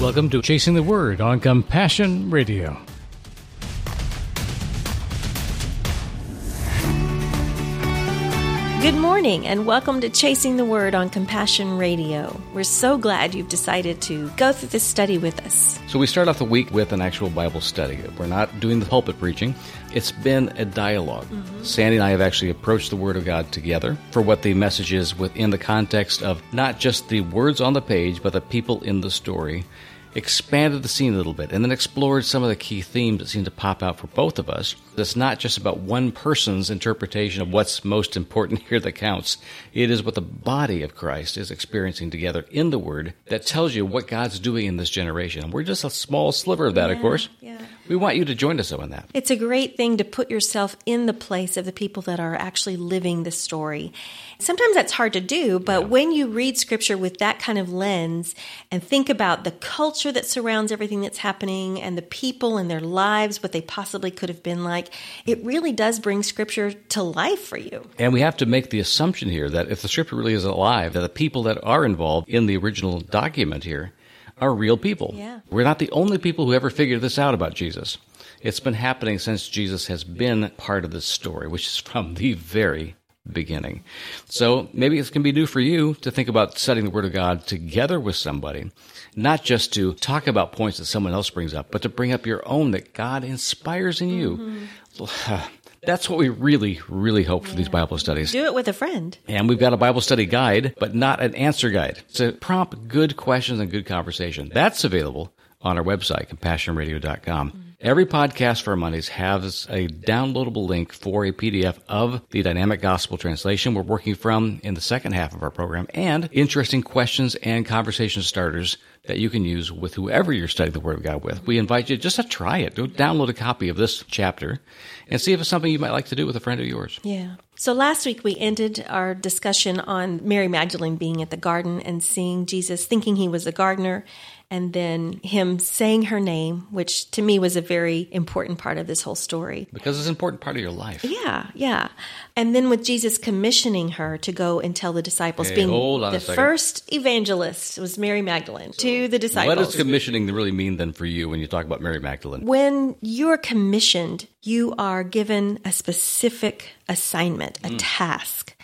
Welcome to Chasing the Word on Compassion Radio. Good morning, and welcome to Chasing the Word on Compassion Radio. We're so glad you've decided to go through this study with us. So, we start off the week with an actual Bible study. We're not doing the pulpit preaching, it's been a dialog mm-hmm. Sandy and I have actually approached the Word of God together for what the message is within the context of not just the words on the page, but the people in the story expanded the scene a little bit and then explored some of the key themes that seem to pop out for both of us. It's not just about one person's interpretation of what's most important here that counts. It is what the body of Christ is experiencing together in the Word that tells you what God's doing in this generation. We're just a small sliver of that, yeah, of course. Yeah. We want you to join us in that. It's a great thing to put yourself in the place of the people that are actually living the story. Sometimes that's hard to do, but yeah. when you read scripture with that kind of lens and think about the culture that surrounds everything that's happening and the people and their lives, what they possibly could have been like, it really does bring scripture to life for you. And we have to make the assumption here that if the scripture really is alive, that the people that are involved in the original document here are real people. Yeah. We're not the only people who ever figured this out about Jesus. It's been happening since Jesus has been part of this story, which is from the very beginning. So maybe it can be new for you to think about studying the Word of God together with somebody, not just to talk about points that someone else brings up, but to bring up your own that God inspires in you. Mm-hmm. That's what we really, really hope for these Bible studies. Do it with a friend. And we've got a Bible study guide, but not an answer guide. To prompt good questions and good conversation. That's available on our website, compassionradio.com. Mm-hmm. Every podcast for Mondays has a downloadable link for a PDF of the dynamic gospel translation we're working from in the second half of our program and interesting questions and conversation starters that you can use with whoever you're studying the Word of God with. We invite you just to try it. Go download a copy of this chapter and see if it's something you might like to do with a friend of yours. Yeah. So last week we ended our discussion on Mary Magdalene being at the garden and seeing Jesus thinking he was a gardener and then him saying her name, which to me was a very important part of this whole story. Because it's an important part of your life. Yeah, yeah. And then with Jesus commissioning her to go and tell the disciples, hey, being the first evangelist was Mary Magdalene so to the disciples. What does commissioning really mean then for you when you talk about Mary Magdalene? When you're commissioned, you are given a specific assignment, a mm. task.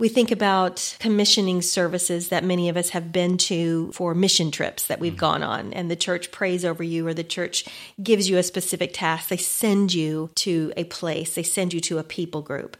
We think about commissioning services that many of us have been to for mission trips that we've mm-hmm. gone on, and the church prays over you, or the church gives you a specific task. They send you to a place, they send you to a people group.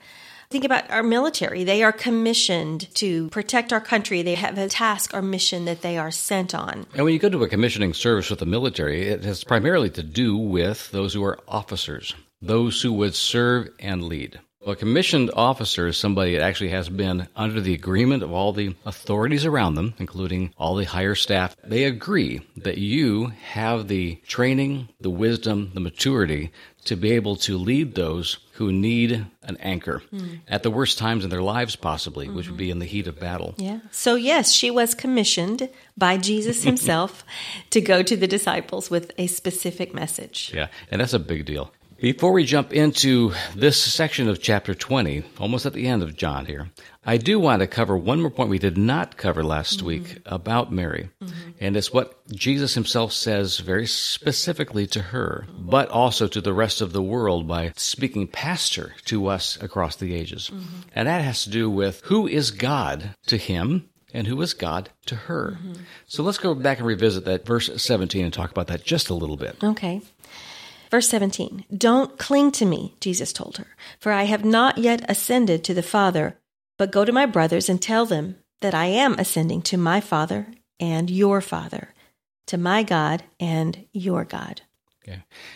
Think about our military. They are commissioned to protect our country. They have a task or mission that they are sent on. And when you go to a commissioning service with the military, it has primarily to do with those who are officers, those who would serve and lead. Well, a commissioned officer is somebody that actually has been under the agreement of all the authorities around them, including all the higher staff. They agree that you have the training, the wisdom, the maturity to be able to lead those who need an anchor mm. at the worst times in their lives, possibly, mm-hmm. which would be in the heat of battle. Yeah. So, yes, she was commissioned by Jesus himself to go to the disciples with a specific message. Yeah, and that's a big deal. Before we jump into this section of chapter 20, almost at the end of John here, I do want to cover one more point we did not cover last mm-hmm. week about Mary. Mm-hmm. And it's what Jesus himself says very specifically to her, but also to the rest of the world by speaking past her to us across the ages. Mm-hmm. And that has to do with who is God to him and who is God to her. Mm-hmm. So let's go back and revisit that verse 17 and talk about that just a little bit. Okay. Verse 17 Don't cling to me, Jesus told her, for I have not yet ascended to the Father, but go to my brothers and tell them that I am ascending to my Father and your Father, to my God and your God.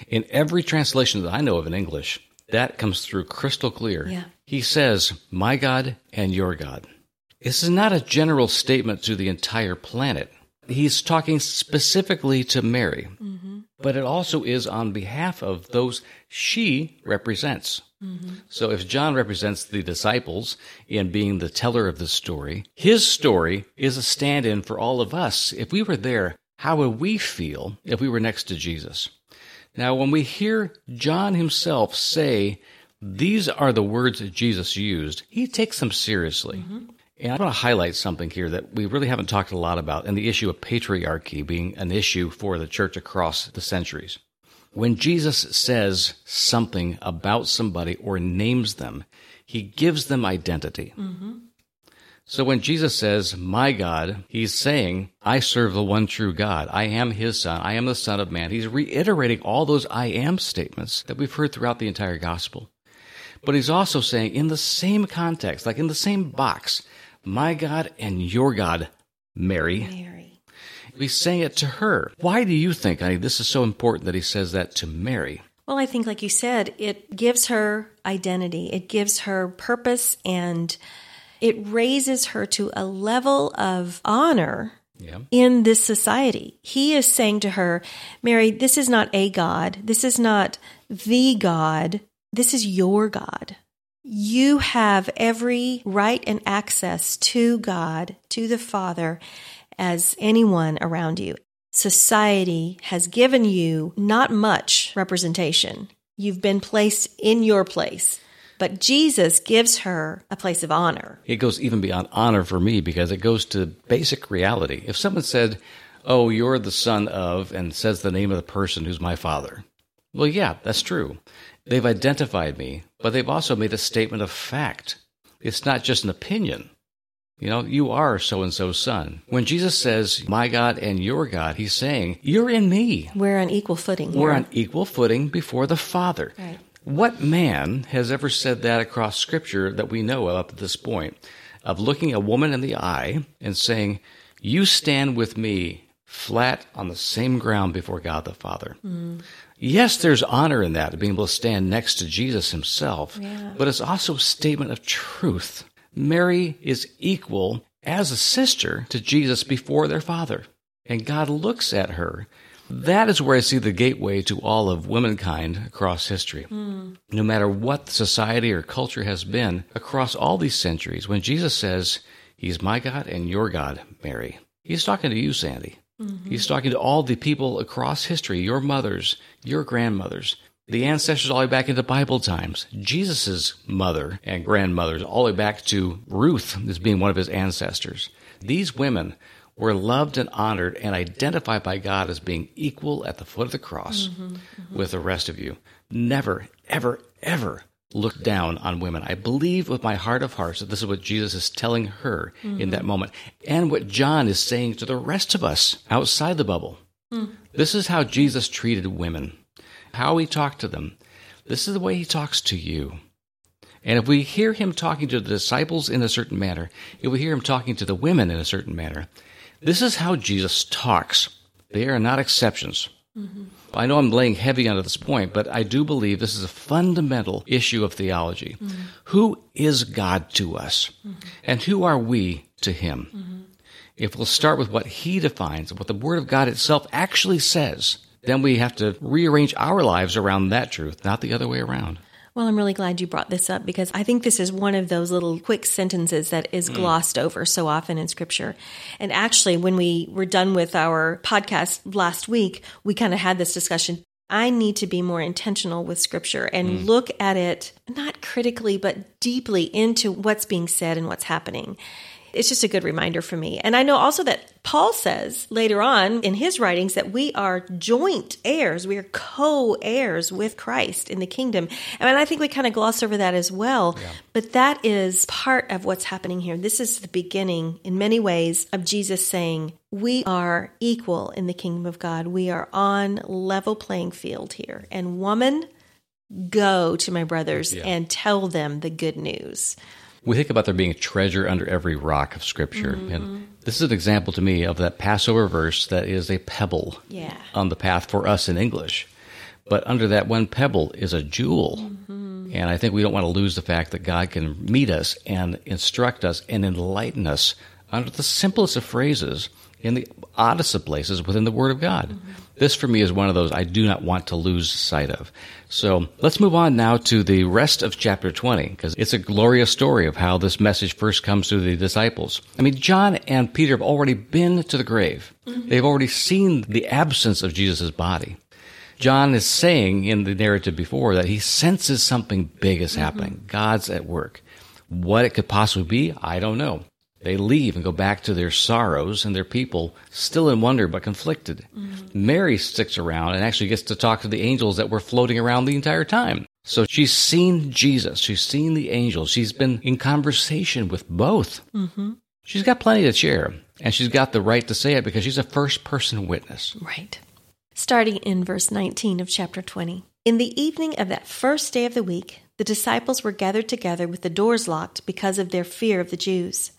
In every translation that I know of in English, that comes through crystal clear. Yeah. He says, My God and your God. This is not a general statement to the entire planet. He's talking specifically to Mary. Mm-hmm but it also is on behalf of those she represents. Mm-hmm. So if John represents the disciples in being the teller of the story, his story is a stand in for all of us. If we were there, how would we feel if we were next to Jesus? Now, when we hear John himself say, these are the words that Jesus used, he takes them seriously. Mm-hmm. And I want to highlight something here that we really haven't talked a lot about, and the issue of patriarchy being an issue for the church across the centuries. When Jesus says something about somebody or names them, he gives them identity. Mm-hmm. So when Jesus says, My God, he's saying, I serve the one true God. I am his son. I am the son of man. He's reiterating all those I am statements that we've heard throughout the entire gospel. But he's also saying, in the same context, like in the same box, my God and your God, Mary. Mary. He's saying it to her. Why do you think honey, this is so important that he says that to Mary? Well, I think, like you said, it gives her identity, it gives her purpose, and it raises her to a level of honor Yeah. in this society. He is saying to her, Mary, this is not a God. This is not the God. This is your God. You have every right and access to God, to the Father, as anyone around you. Society has given you not much representation. You've been placed in your place. But Jesus gives her a place of honor. It goes even beyond honor for me because it goes to basic reality. If someone said, Oh, you're the son of, and says the name of the person who's my father, well, yeah, that's true. They've identified me, but they've also made a statement of fact. It's not just an opinion. You know, you are so and so's son. When Jesus says, My God and your God, he's saying, You're in me. We're on equal footing here. We're on equal footing before the Father. Right. What man has ever said that across Scripture that we know of up to this point? Of looking a woman in the eye and saying, You stand with me flat on the same ground before God the Father. Mm. Yes, there's honor in that, being able to stand next to Jesus himself, Yeah. but it's also a statement of truth. Mary is equal as a sister to Jesus before their father, and God looks at her. That is where I see the gateway to all of womankind across history. Hmm. No matter what society or culture has been across all these centuries, when Jesus says, He's my God and your God, Mary, He's talking to you, Sandy. Mm-hmm. He's talking to all the people across history, your mothers, your grandmothers, the ancestors all the way back into Bible times, Jesus' mother and grandmothers, all the way back to Ruth as being one of his ancestors. These women were loved and honored and identified by God as being equal at the foot of the cross mm-hmm. with the rest of you. Never, ever, ever look down on women. I believe with my heart of hearts that this is what Jesus is telling her in that mm-hmm. moment and what John is saying to the rest of us outside the bubble. Mm. This is how Jesus treated women, how he talked to them. This is the way he talks to you. And if we hear him talking to the disciples in a certain manner, if we hear him talking to the women in a certain manner, this is how Jesus talks. They are not exceptions. Mm-hmm. I know I'm laying heavy onto this point, but I do believe this is a fundamental issue of theology. Mm-hmm. Who is God to us? Mm-hmm. And who are we to him? If we'll start with what he defines, what the Word of God itself actually says, then we have to rearrange our lives around that truth, not the other way around. Well, I'm really glad you brought this up because I think this is one of those little quick sentences that is mm. glossed over so often in scripture. And actually, when we were done with our podcast last week, we kind of had this discussion. I need to be more intentional with scripture and mm. look at it not critically, but deeply into what's being said and what's happening. It's just a good reminder for me. And I know also that Paul says later on in his writings that we are joint heirs. We are co heirs with Christ in the kingdom. And I think we kind of gloss over that as well. But that is part of what's happening here. This is the beginning, in many ways, of Jesus saying, We are equal in the kingdom of God. We are on level playing field here. And woman, go to my brothers Yeah. and tell them the good news. We think about there being a treasure under every rock of Scripture. Mm-hmm. And this is an example to me of that Passover verse that is a pebble Yeah. on the path for us in English. But under that one pebble is a jewel. Mm-hmm. And I think we don't want to lose the fact that God can meet us and instruct us and enlighten us under the simplest of phrases in the oddest of places within the Word of God. Mm-hmm. This, for me, is one of those I do not want to lose sight of. So let's move on now to the rest of chapter 20, because it's a glorious story of how this message first comes to the disciples. I mean, John and Peter have already been to the grave, mm-hmm. they've already seen the absence of Jesus' body. John is saying in the narrative before that he senses something big is mm-hmm. happening. God's at work. What it could possibly be, I don't know. They leave and go back to their sorrows and their people, still in wonder but conflicted. Mm-hmm. Mary sticks around and actually gets to talk to the angels that were floating around the entire time. So she's seen Jesus, she's seen the angels, she's been in conversation with both. Mm-hmm. She's got plenty to share, and she's got the right to say it because she's a first person witness. Right. Starting in verse 19 of chapter 20. In the evening of that first day of the week, the disciples were gathered together with the doors locked because of their fear of the Jews.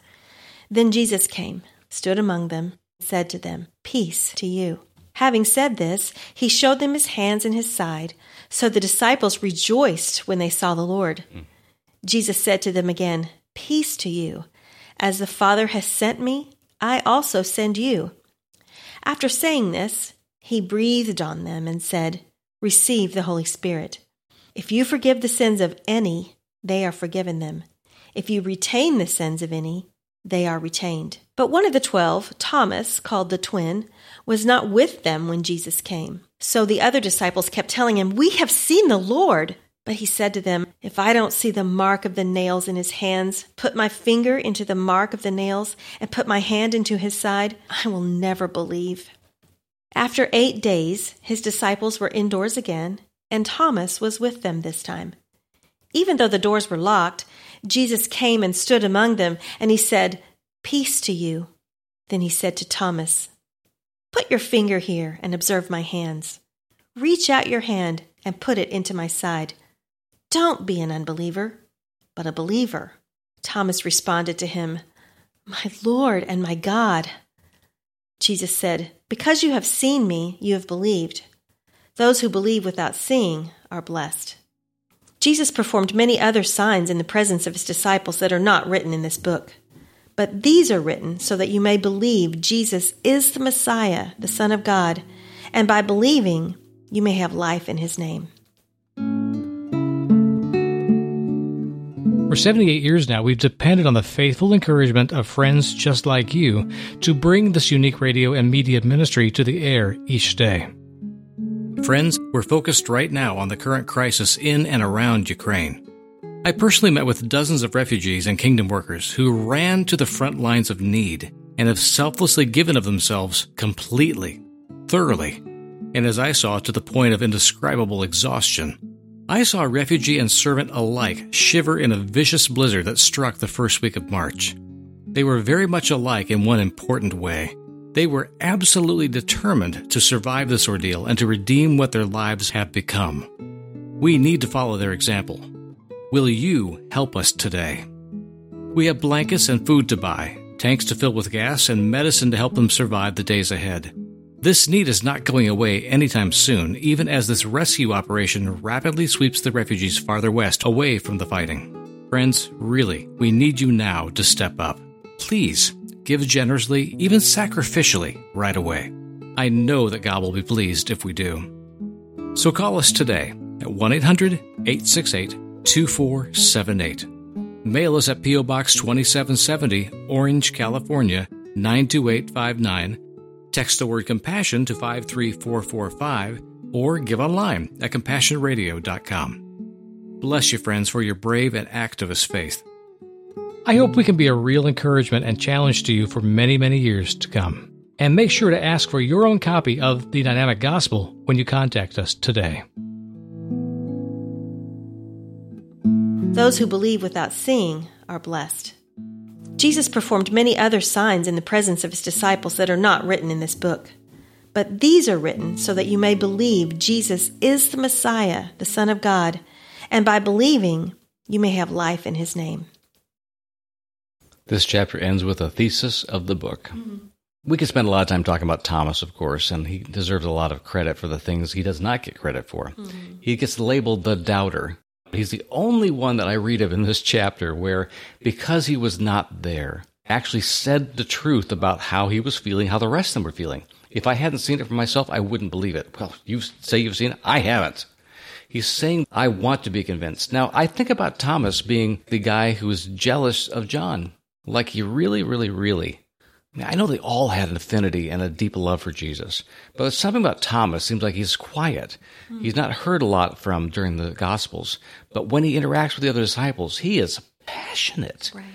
Then Jesus came, stood among them, and said to them, Peace to you. Having said this, he showed them his hands and his side. So the disciples rejoiced when they saw the Lord. Jesus said to them again, Peace to you. As the Father has sent me, I also send you. After saying this, he breathed on them and said, Receive the Holy Spirit. If you forgive the sins of any, they are forgiven them. If you retain the sins of any, they are retained. But one of the twelve, Thomas, called the twin, was not with them when Jesus came. So the other disciples kept telling him, We have seen the Lord. But he said to them, If I don't see the mark of the nails in his hands, put my finger into the mark of the nails, and put my hand into his side, I will never believe. After eight days, his disciples were indoors again, and Thomas was with them this time. Even though the doors were locked, Jesus came and stood among them, and he said, Peace to you. Then he said to Thomas, Put your finger here and observe my hands. Reach out your hand and put it into my side. Don't be an unbeliever, but a believer. Thomas responded to him, My Lord and my God. Jesus said, Because you have seen me, you have believed. Those who believe without seeing are blessed. Jesus performed many other signs in the presence of his disciples that are not written in this book. But these are written so that you may believe Jesus is the Messiah, the Son of God, and by believing, you may have life in his name. For 78 years now, we've depended on the faithful encouragement of friends just like you to bring this unique radio and media ministry to the air each day. Friends, we're focused right now on the current crisis in and around Ukraine. I personally met with dozens of refugees and kingdom workers who ran to the front lines of need and have selflessly given of themselves completely, thoroughly, and as I saw, to the point of indescribable exhaustion. I saw refugee and servant alike shiver in a vicious blizzard that struck the first week of March. They were very much alike in one important way. They were absolutely determined to survive this ordeal and to redeem what their lives have become. We need to follow their example. Will you help us today? We have blankets and food to buy, tanks to fill with gas, and medicine to help them survive the days ahead. This need is not going away anytime soon, even as this rescue operation rapidly sweeps the refugees farther west away from the fighting. Friends, really, we need you now to step up. Please give generously, even sacrificially, right away. I know that God will be pleased if we do. So call us today at 1 800 868 2478. Mail us at P.O. Box 2770, Orange, California 92859. Text the word compassion to 53445 or give online at compassionradio.com. Bless you, friends, for your brave and activist faith. I hope we can be a real encouragement and challenge to you for many, many years to come. And make sure to ask for your own copy of the Dynamic Gospel when you contact us today. Those who believe without seeing are blessed. Jesus performed many other signs in the presence of his disciples that are not written in this book. But these are written so that you may believe Jesus is the Messiah, the Son of God, and by believing, you may have life in his name. This chapter ends with a thesis of the book. Mm-hmm. We could spend a lot of time talking about Thomas, of course, and he deserves a lot of credit for the things he does not get credit for. Mm-hmm. He gets labeled the doubter. He's the only one that I read of in this chapter where, because he was not there, actually said the truth about how he was feeling, how the rest of them were feeling. If I hadn't seen it for myself, I wouldn't believe it. Well, you say you've seen it. I haven't. He's saying, I want to be convinced. Now, I think about Thomas being the guy who is jealous of John. Like he really, really, really. I know they all had an affinity and a deep love for Jesus, but something about Thomas seems like he's quiet. Mm. He's not heard a lot from during the Gospels, but when he interacts with the other disciples, he is passionate. Right.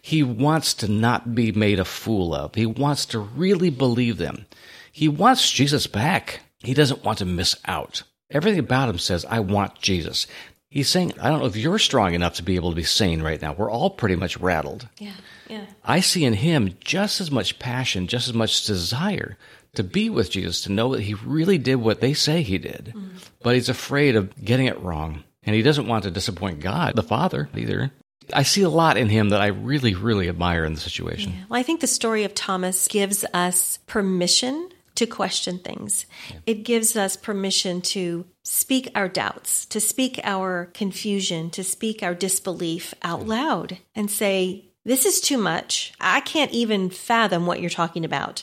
He wants to not be made a fool of. He wants to really believe them. He wants Jesus back. He doesn't want to miss out. Everything about him says, I want Jesus. He's saying, I don't know if you're strong enough to be able to be sane right now. We're all pretty much rattled. Yeah, yeah. I see in him just as much passion, just as much desire to be with Jesus, to know that he really did what they say he did. Mm. But he's afraid of getting it wrong. And he doesn't want to disappoint God, the Father, either. I see a lot in him that I really, really admire in the situation. Yeah. Well, I think the story of Thomas gives us permission to question things. Yeah. It gives us permission to speak our doubts, to speak our confusion, to speak our disbelief out loud and say, This is too much. I can't even fathom what you're talking about.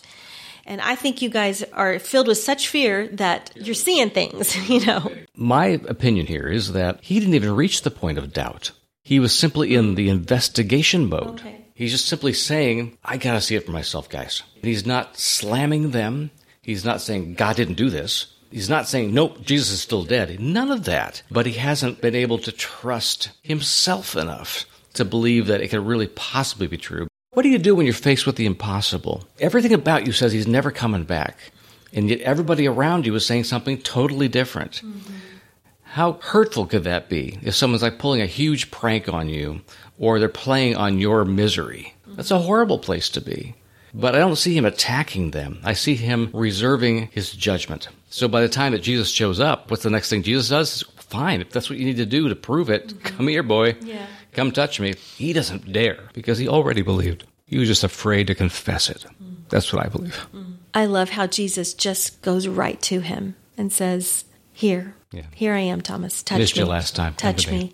And I think you guys are filled with such fear that you're seeing things, you know. My opinion here is that he didn't even reach the point of doubt. He was simply in the investigation mode. Okay. He's just simply saying, I gotta see it for myself, guys. He's not slamming them. He's not saying God didn't do this. He's not saying, nope, Jesus is still dead. None of that. But he hasn't been able to trust himself enough to believe that it could really possibly be true. What do you do when you're faced with the impossible? Everything about you says he's never coming back. And yet everybody around you is saying something totally different. Mm-hmm. How hurtful could that be if someone's like pulling a huge prank on you or they're playing on your misery? Mm-hmm. That's a horrible place to be. But I don't see him attacking them. I see him reserving his judgment. So by the time that Jesus shows up, what's the next thing Jesus does? Fine, if that's what you need to do to prove it, mm-hmm. come here, boy. Yeah. Come touch me. He doesn't dare because he already believed. He was just afraid to confess it. Mm. That's what I believe. Mm. I love how Jesus just goes right to him and says, Here, yeah. here I am, Thomas. Touch Missed me. you last time. Touch me.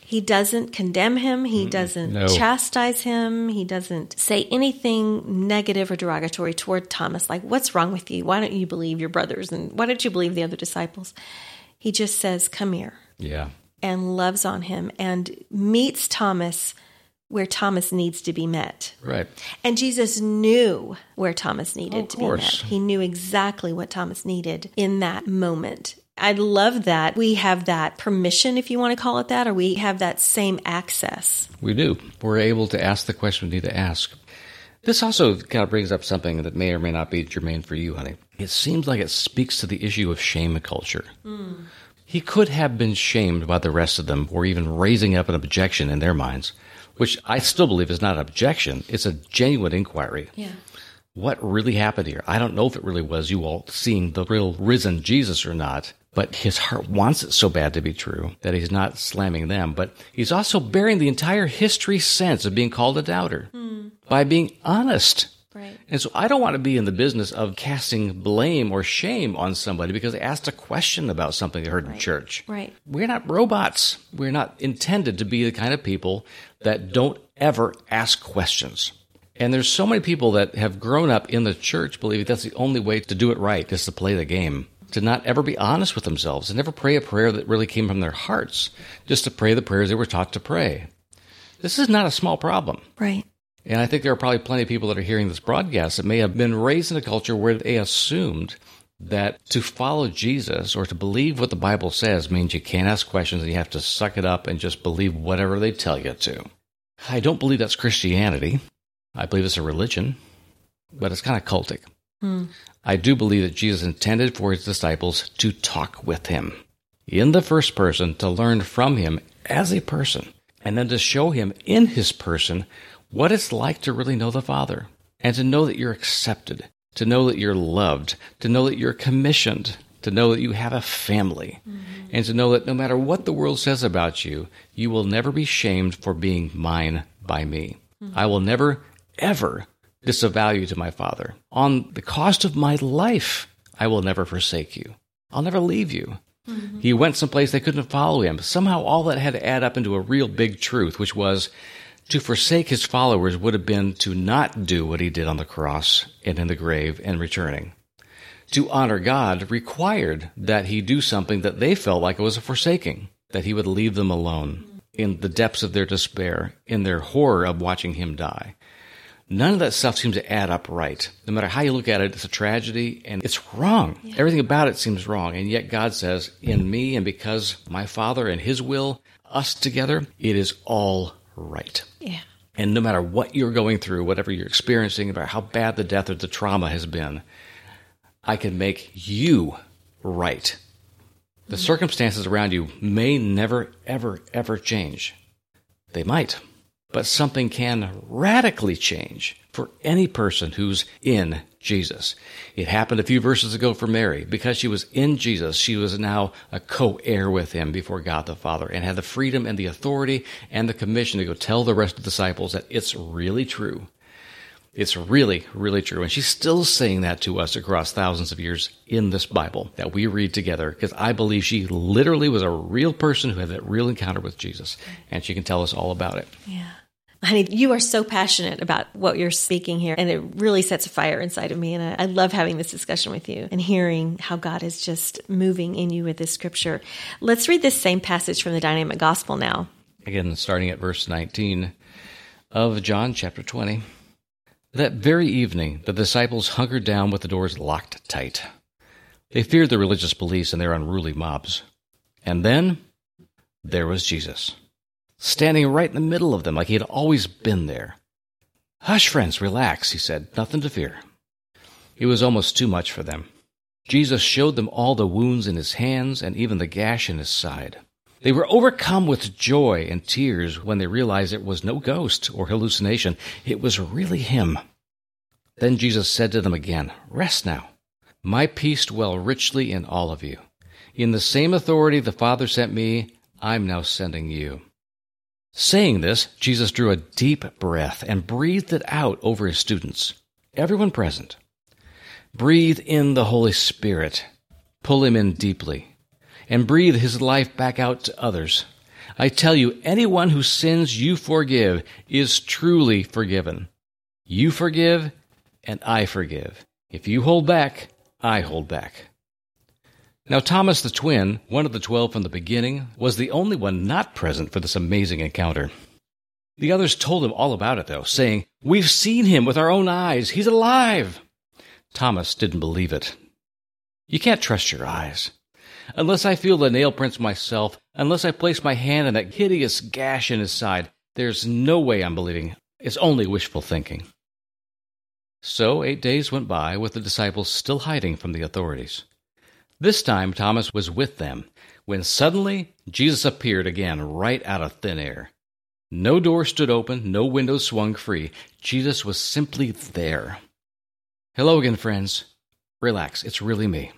He doesn't condemn him. He doesn't no. chastise him. He doesn't say anything negative or derogatory toward Thomas, like, What's wrong with you? Why don't you believe your brothers? And why don't you believe the other disciples? He just says, Come here. Yeah. And loves on him and meets Thomas where Thomas needs to be met. Right. And Jesus knew where Thomas needed to be met. He knew exactly what Thomas needed in that moment. I love that we have that permission, if you want to call it that, or we have that same access. We do. We're able to ask the question we need to ask. This also kind of brings up something that may or may not be germane for you, honey. It seems like it speaks to the issue of shame culture. Mm. He could have been shamed by the rest of them, or even raising up an objection in their minds, which I still believe is not an objection. It's a genuine inquiry. Yeah what really happened here? I don't know if it really was you all seeing the real risen Jesus or not, but his heart wants it so bad to be true that he's not slamming them. But he's also bearing the entire history sense of being called a doubter hmm. by being honest. And so I don't want to be in the business of casting blame or shame on somebody because they asked a question about something they heard right. in church. Right. We're not robots. We're not intended to be the kind of people that don't ever ask questions. And there's so many people that have grown up in the church believing that's the only way to do it right is to play the game, to not ever be honest with themselves and never pray a prayer that really came from their hearts, just to pray the prayers they were taught to pray. This is not a small problem. Right. And I think there are probably plenty of people that are hearing this broadcast that may have been raised in a culture where they assumed that to follow Jesus or to believe what the Bible says means you can't ask questions and you have to suck it up and just believe whatever they tell you to. I don't believe that's Christianity. I believe it's a religion, but it's kind of cultic. Hmm. I do believe that Jesus intended for his disciples to talk with him in the first person, to learn from him as a person, and then to show him in his person what it's like to really know the Father and to know that you're accepted, to know that you're loved, to know that you're commissioned, to know that you have a family, mm-hmm. and to know that no matter what the world says about you, you will never be shamed for being mine by me. Mm-hmm. I will never ever disavow you to my Father. On the cost of my life, I will never forsake you. I'll never leave you. Mm-hmm. He went someplace they couldn't follow him. Somehow all that had to add up into a real big truth, which was to forsake his followers would have been to not do what he did on the cross and in the grave and returning. To honor God required that he do something that they felt like it was a forsaking, that he would leave them alone in the depths of their despair, in their horror of watching him die. None of that stuff seems to add up right. No matter how you look at it, it's a tragedy and it's wrong. Yeah. Everything about it seems wrong. And yet God says, in me and because my Father and His will, us together, it is all right. Yeah. And no matter what you're going through, whatever you're experiencing, about how bad the death or the trauma has been, I can make you right. The mm-hmm. circumstances around you may never, ever, ever change. They might, but something can radically change for any person who's in Jesus. It happened a few verses ago for Mary. Because she was in Jesus, she was now a co heir with him before God the Father and had the freedom and the authority and the commission to go tell the rest of the disciples that it's really true. It's really, really true. And she's still saying that to us across thousands of years in this Bible that we read together because I believe she literally was a real person who had that real encounter with Jesus. And she can tell us all about it. Yeah. Honey, you are so passionate about what you're speaking here, and it really sets a fire inside of me. And I, I, love having this discussion with you and hearing how God is just moving in you with this scripture. Let's read this same passage from the Dynamic Gospel now. Again, starting at verse 19 of John chapter 20. That very evening, the disciples hunkered down with the doors locked tight. They feared the religious police and their unruly mobs. And then there was Jesus standing right in the middle of them like he had always been there. Hush, friends, relax, he said. Nothing to fear. It was almost too much for them. Jesus showed them all the wounds in his hands and even the gash in his side. They were overcome with joy and tears when they realized it was no ghost or hallucination. It was really him. Then Jesus said to them again, Rest now. My peace dwell richly in all of you. In the same authority the Father sent me, I'm now sending you. Saying this, Jesus drew a deep breath and breathed it out over his students, everyone present. Breathe in the Holy Spirit. Pull him in deeply. And breathe his life back out to others. I tell you, anyone whose sins you forgive is truly forgiven. You forgive, and I forgive. If you hold back, I hold back. Now, Thomas the twin, one of the twelve from the beginning, was the only one not present for this amazing encounter. The others told him all about it, though, saying, We've seen him with our own eyes. He's alive. Thomas didn't believe it. You can't trust your eyes. Unless I feel the nail prints myself, unless I place my hand in that hideous gash in his side, there's no way I'm believing. It's only wishful thinking. So eight days went by with the disciples still hiding from the authorities. This time Thomas was with them, when suddenly Jesus appeared again right out of thin air. No door stood open, no window swung free. Jesus was simply there. Hello again, friends. Relax, it's really me.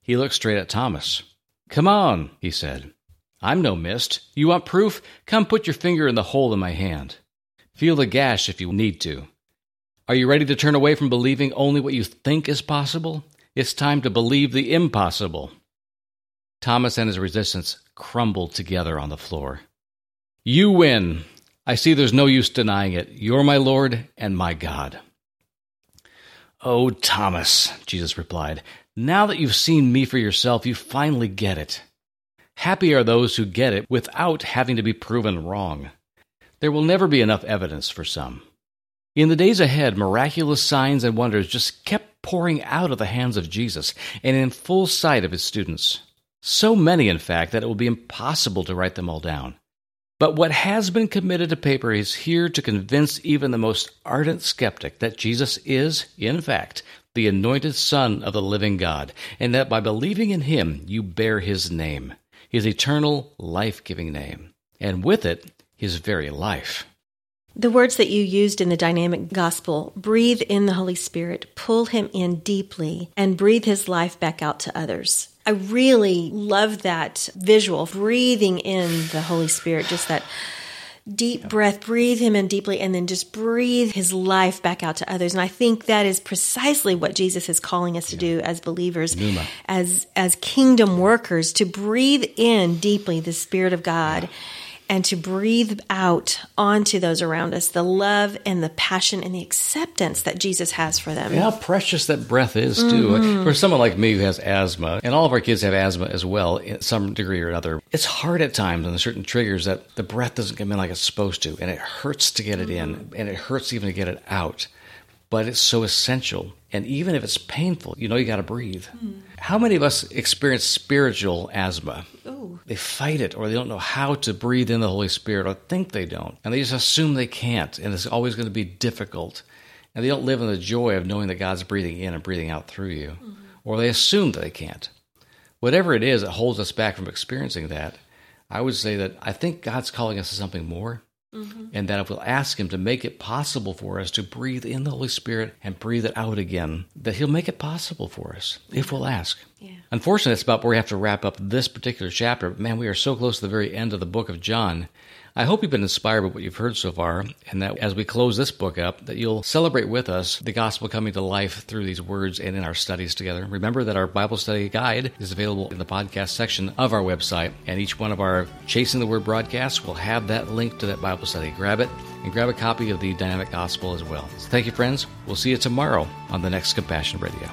He looked straight at Thomas. Come on, he said. I'm no mist. You want proof? Come put your finger in the hole in my hand. Feel the gash if you need to. Are you ready to turn away from believing only what you think is possible? It's time to believe the impossible. Thomas and his resistance crumbled together on the floor. You win. I see there's no use denying it. You're my Lord and my God. Oh, Thomas, Jesus replied, now that you've seen me for yourself, you finally get it. Happy are those who get it without having to be proven wrong. There will never be enough evidence for some. In the days ahead, miraculous signs and wonders just kept pouring out of the hands of Jesus and in full sight of his students. So many, in fact, that it will be impossible to write them all down. But what has been committed to paper is here to convince even the most ardent skeptic that Jesus is, in fact, the anointed Son of the living God, and that by believing in him you bear his name, his eternal, life giving name, and with it, his very life. The words that you used in the dynamic gospel breathe in the Holy Spirit, pull him in deeply, and breathe his life back out to others. I really love that visual, breathing in the Holy Spirit, just that deep breath, breathe him in deeply, and then just breathe his life back out to others. And I think that is precisely what Jesus is calling us to yeah. do as believers, Numa. as as kingdom workers, to breathe in deeply the Spirit of God. Yeah and to breathe out onto those around us the love and the passion and the acceptance that Jesus has for them. And how precious that breath is, too. Mm-hmm. For someone like me who has asthma, and all of our kids have asthma as well, in some degree or another, it's hard at times on certain triggers that the breath doesn't come in like it's supposed to, and it hurts to get it in, and it hurts even to get it out. But it's so essential. And even if it's painful, you know you got to breathe. How many of us experience spiritual asthma? Ooh. they fight it or they don't know how to breathe in the Holy Spirit or think they don't. And they just assume they can't. And it's always going to be difficult. And they don't live in the joy of knowing that God's breathing in and breathing out through you. Mm-hmm. Or they assume that they can't. Whatever it is that holds us back from experiencing that, I would say that I think God's calling us to something more. Mm-hmm. And that if we'll ask Him to make it possible for us to breathe in the Holy Spirit and breathe it out again, that He'll make it possible for us if we'll ask. Yeah. Unfortunately, it's about where we have to wrap up this particular chapter. But Man, we are so close to the very end of the book of John. I hope you've been inspired by what you've heard so far, and that as we close this book up, that you'll celebrate with us the gospel coming to life through these words and in our studies together. Remember that our Bible study guide is available in the podcast section of our website, and each one of our Chasing the Word broadcasts will have that link to that Bible study. Grab it and grab a copy of the Dynamic Gospel as well. So thank you, friends. We'll see you tomorrow on the next Compassion Radio.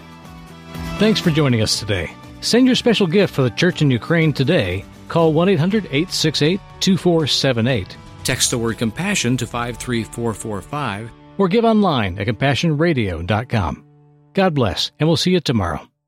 Thanks for joining us today. Send your special gift for the church in Ukraine today Call 1 800 868 2478. Text the word compassion to 53445 or give online at compassionradio.com. God bless, and we'll see you tomorrow.